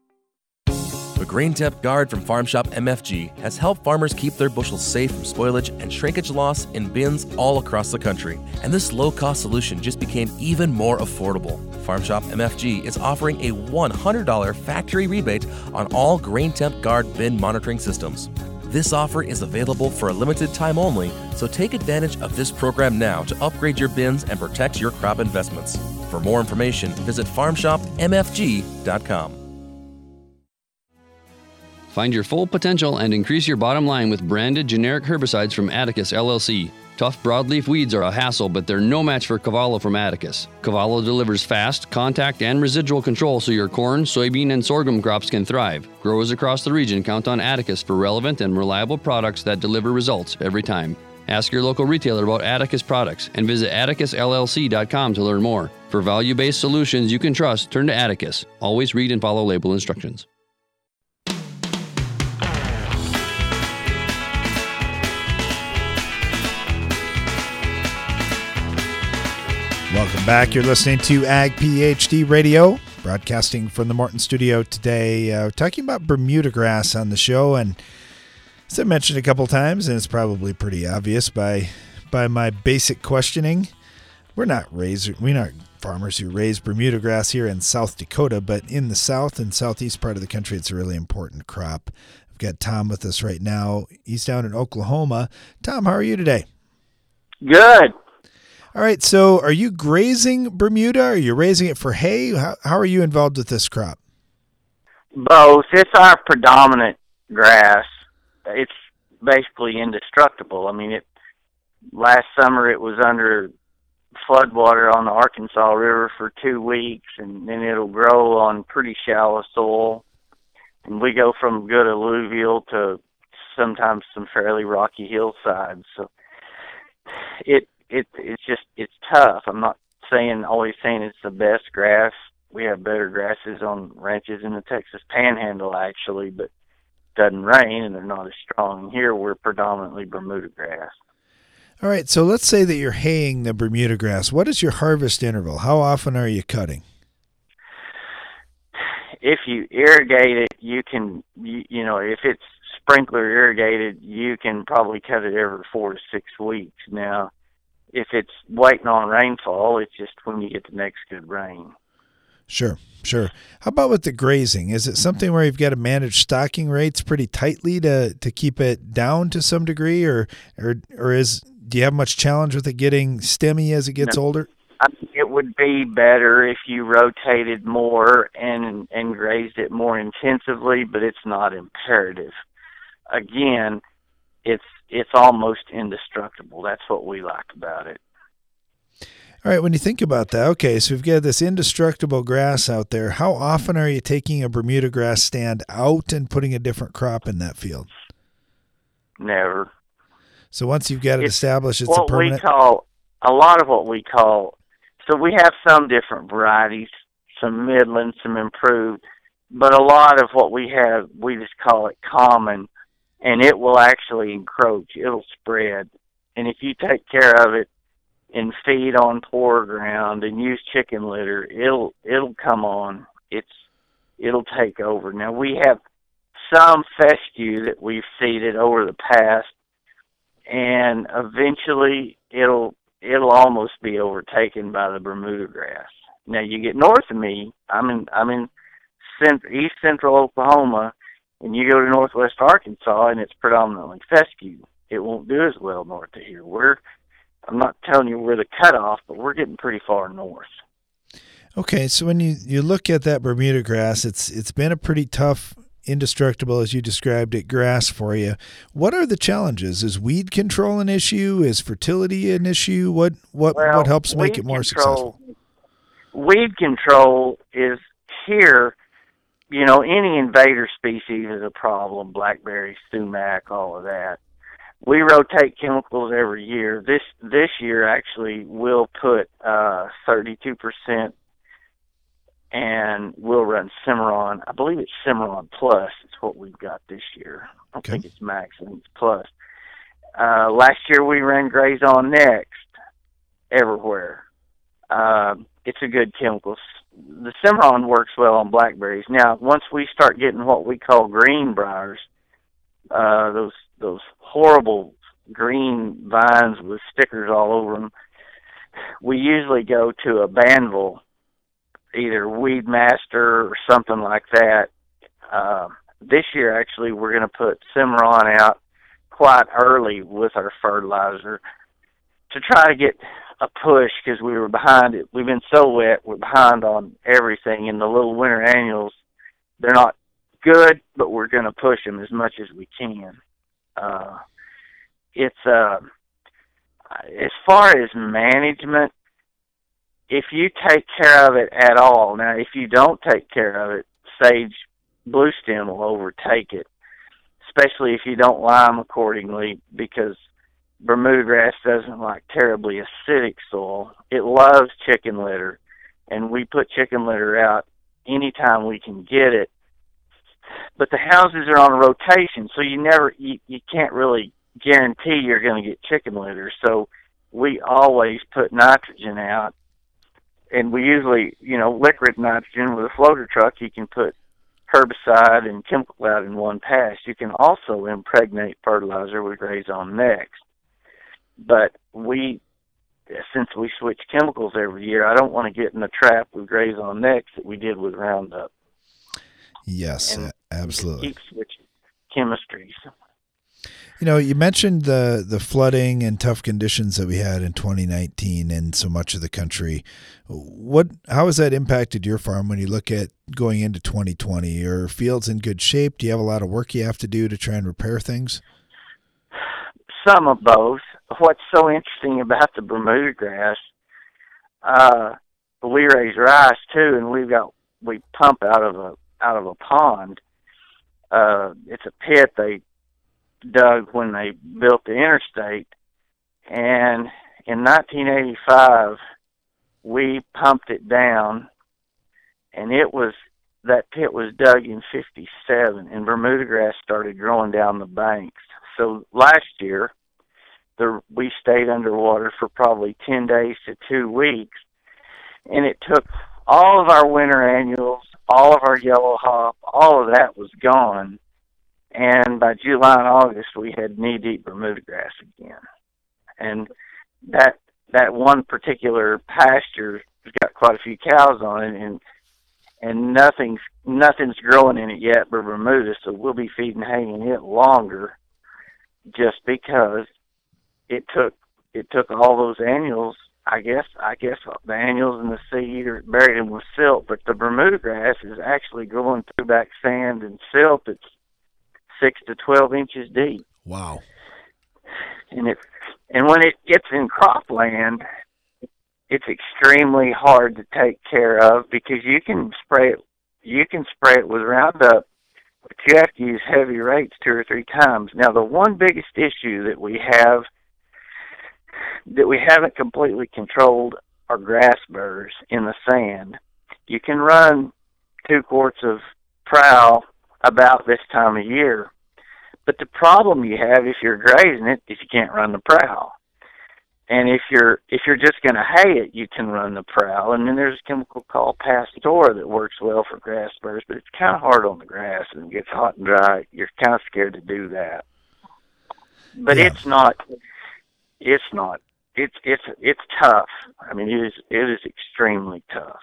Grain Temp Guard from Farm Shop MFG has helped farmers keep their bushels safe from spoilage and shrinkage loss in bins all across the country. And this low cost solution just became even more affordable. Farm Shop MFG is offering a $100 factory rebate on all Grain Temp Guard bin monitoring systems. This offer is available for a limited time only, so take advantage of this program now to upgrade your bins and protect your crop investments. For more information, visit farmshopmfg.com. Find your full potential and increase your bottom line with branded generic herbicides from Atticus LLC. Tough broadleaf weeds are a hassle, but they're no match for Cavallo from Atticus. Cavallo delivers fast, contact, and residual control so your corn, soybean, and sorghum crops can thrive. Growers across the region count on Atticus for relevant and reliable products that deliver results every time. Ask your local retailer about Atticus products and visit atticusllc.com to learn more. For value based solutions you can trust, turn to Atticus. Always read and follow label instructions. Welcome back. You're listening to Ag PhD Radio, broadcasting from the Morton studio today, uh, talking about Bermuda grass on the show. And as I mentioned a couple times, and it's probably pretty obvious by by my basic questioning, we're not raised, we're not farmers who raise Bermuda grass here in South Dakota, but in the south and southeast part of the country, it's a really important crop. I've got Tom with us right now. He's down in Oklahoma. Tom, how are you today? Good. All right. So, are you grazing Bermuda? Are you raising it for hay? How, how are you involved with this crop? Both. It's our predominant grass. It's basically indestructible. I mean, it last summer it was under floodwater on the Arkansas River for two weeks, and then it'll grow on pretty shallow soil. And we go from good alluvial to sometimes some fairly rocky hillsides. So it it it's just it's tough. I'm not saying always saying it's the best grass. We have better grasses on ranches in the Texas Panhandle actually, but it doesn't rain and they're not as strong. Here we're predominantly Bermuda grass. All right, so let's say that you're haying the Bermuda grass. What is your harvest interval? How often are you cutting? If you irrigate it, you can you, you know if it's sprinkler irrigated, you can probably cut it every four to six weeks. Now, if it's waiting on rainfall, it's just when you get the next good rain. Sure, sure. How about with the grazing? Is it something where you've got to manage stocking rates pretty tightly to to keep it down to some degree, or or or is do you have much challenge with it getting stemmy as it gets No. older? I think it would be better if you rotated more and and grazed it more intensively, but it's not imperative. Again, it's it's almost indestructible. That's what we like about it. All right, when you think about that, okay, so we've got this indestructible grass out there. How often are you taking a Bermuda grass stand out and putting a different crop in that field? Never. So once you've got it It's established, it's a what we permanent. call a lot of what we call. So we have some different varieties, some middling, some improved, but a lot of what we have, we just call it common, and it will actually encroach. It'll spread, and if you take care of it and feed on poor ground and use chicken litter, it'll it'll come on. It's it'll take over. Now we have some fescue that we've seeded over the past and eventually it'll it'll almost be overtaken by the Bermuda grass. Now you get north of me, I'm in I'm in cent- east central Oklahoma, and you go to northwest Arkansas, and it's predominantly fescue. It won't do as well north of here. We're I'm not telling you we're the cutoff, but we're getting pretty far north. Okay, so when you, you look at that Bermuda grass, it's it's been a pretty tough, indestructible as you described it, grass for you. What are the challenges? Is weed control an issue? Is fertility an issue? What what Well, what helps make it more control- successful? Weed control is here. You know, any invader species is a problem. Blackberry, sumac, all of that. We rotate chemicals every year. This this year actually we'll put uh thirty two percent and we'll run Cimarron. I believe it's Cimarron Plus. It's what we've got this year. I don't think it's Max. I think it's Plus. Uh, last year we ran GrazonNext everywhere. Um, it's a good chemical. The Cimarron works well on blackberries. Now, once we start getting what we call green briars, uh, those those horrible green vines with stickers all over them, we usually go to a Banvel either Weed Master or something like that. Uh, this year, actually, we're going to put Cimarron out quite early with our fertilizer to try to get a push because we were behind it. We've been so wet, we're behind on everything. And the little winter annuals, they're not good, but we're going to push them as much as we can. Uh, it's uh, as far as management, if you take care of it at all, now if you don't take care of it, sage blue stem will overtake it, especially if you don't lime accordingly because Bermuda grass doesn't like terribly acidic soil. It loves chicken litter, and we put chicken litter out anytime we can get it. But the houses are on a rotation, so you never you, you can't really guarantee you're going to get chicken litter. So we always put nitrogen out and we usually, you know, liquid nitrogen with a floater truck, you can put herbicide and chemical out in one pass. You can also impregnate fertilizer with GrazonNext. But we, since we switch chemicals every year, I don't want to get in the trap with GrazonNext that we did with Roundup. Yes, a- absolutely. Keep switching chemistries. You know, you mentioned the the flooding and tough conditions that we had in 2019 in so much of the country. What how has that impacted your farm when you look at going into 2020? Are fields in good shape? Do you have a lot of work you have to do to try and repair things? Some of both. What's so interesting about the Bermuda grass uh, we raise rice too, and we've got we pump out of a out of a pond. Uh, it's a pit they dug when they built the interstate, and in 1985 we pumped it down, and it was that pit was dug in 57, and Bermuda grass started growing down the banks. So last year, the we stayed underwater for probably 10 days to two weeks, and it took all of our winter annuals, all of our yellow hop, all of that was gone. And by July and August, we had knee-deep Bermuda grass again, and that that one particular pasture got quite a few cows on it, and and nothing's nothing's growing in it yet but Bermuda, so we'll be feeding hay in it longer, just because it took it took all those annuals I guess I guess the annuals and the seed are buried in with silt, but the Bermuda grass is actually growing through back sand and silt that's six to twelve inches deep. Wow. And it and when it gets in cropland, it's extremely hard to take care of because you can spray it you can spray it with Roundup, but you have to use heavy rates two or three times. Now the one biggest issue that we have that we haven't completely controlled are grass burrs in the sand. You can run two quarts of prowl about this time of year. But the problem you have if you're grazing it is you can't run the prowl. And if you're if you're just going to hay it, you can run the prowl. And then there's a chemical called Pastora that works well for grass burrs, but it's kind of hard on the grass and it gets hot and dry. You're kind of scared to do that. But Yeah. it's not. It's not it's it's it's tough. I mean, it is it is extremely tough.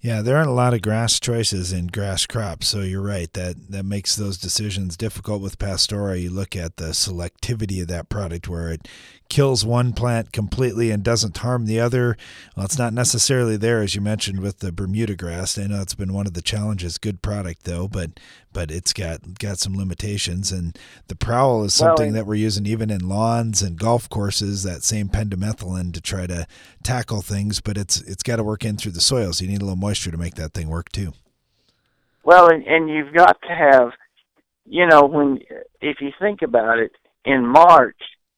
Yeah, there aren't a lot of grass choices in grass crops, so you're right. That that makes those decisions difficult with Pastora. You look at the selectivity of that product where it kills one plant completely and doesn't harm the other. Well, it's not necessarily there as you mentioned with the Bermuda grass. I know it's been one of the challenges. Good product though, but but it's got got some limitations and the prowl is something and- that we're using even in lawns and golf courses that same pendimethalin to try to tackle things, but it's it's got to work in through the soil, so you need a little moisture to make that thing work too. Well, and, and you've got to have, you know, when if you think about it, in March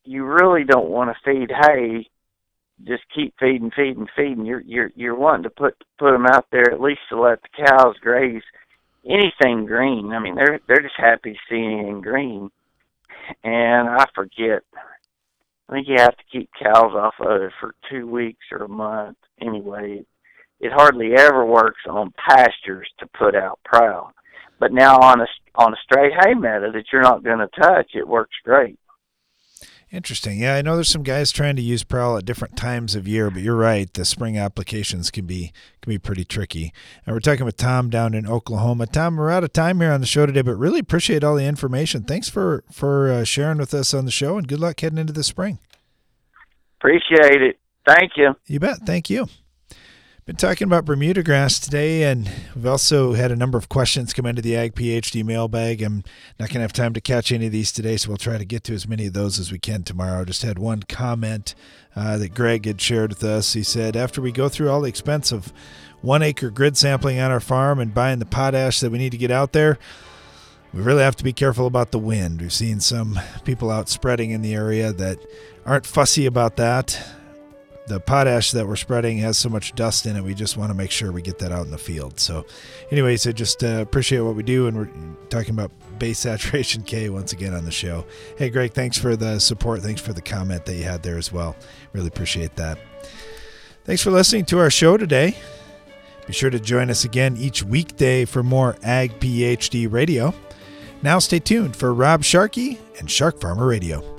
you really don't want to feed hay. Just keep feeding, feeding, feeding. You're you're you're wanting to put put them out there at least to let the cows graze anything green. I mean, they're they're just happy to see anything green. And I forget. I think you have to keep cows off of it for two weeks or a month. Anyway, it hardly ever works on pastures to put out prowl. But now on a on a straight hay meadow that you're not going to touch, it works great. Interesting. Yeah, I know there's some guys trying to use prowl at different times of year, but you're right. The spring applications can be can be pretty tricky. And we're talking with Tom down in Oklahoma. Tom, we're out of time here on the show today, but really appreciate all the information. Thanks for for uh, sharing with us on the show, and good luck heading into the spring. Appreciate it. Thank you. You bet. Thank you. Been talking about Bermuda grass today, and we've also had a number of questions come into the Ag PhD mailbag. I'm not going to have time to catch any of these today, so we'll try to get to as many of those as we can tomorrow. Just had one comment uh, that Greg had shared with us. He said, After we go through all the expense of one acre grid sampling on our farm and buying the potash that we need to get out there, we really have to be careful about the wind. We've seen some people out spreading in the area that aren't fussy about that the potash that we're spreading has so much dust in it. We just want to make sure we get that out in the field. So, anyways, I just uh, appreciate what we do, and we're talking about base saturation K once again on the show. Hey, Greg, thanks for the support. Thanks for the comment that you had there as well. Really appreciate that. Thanks for listening to our show today. Be sure to join us again each weekday for more Ag PhD Radio. Now, stay tuned for Rob Sharkey and Shark Farmer Radio.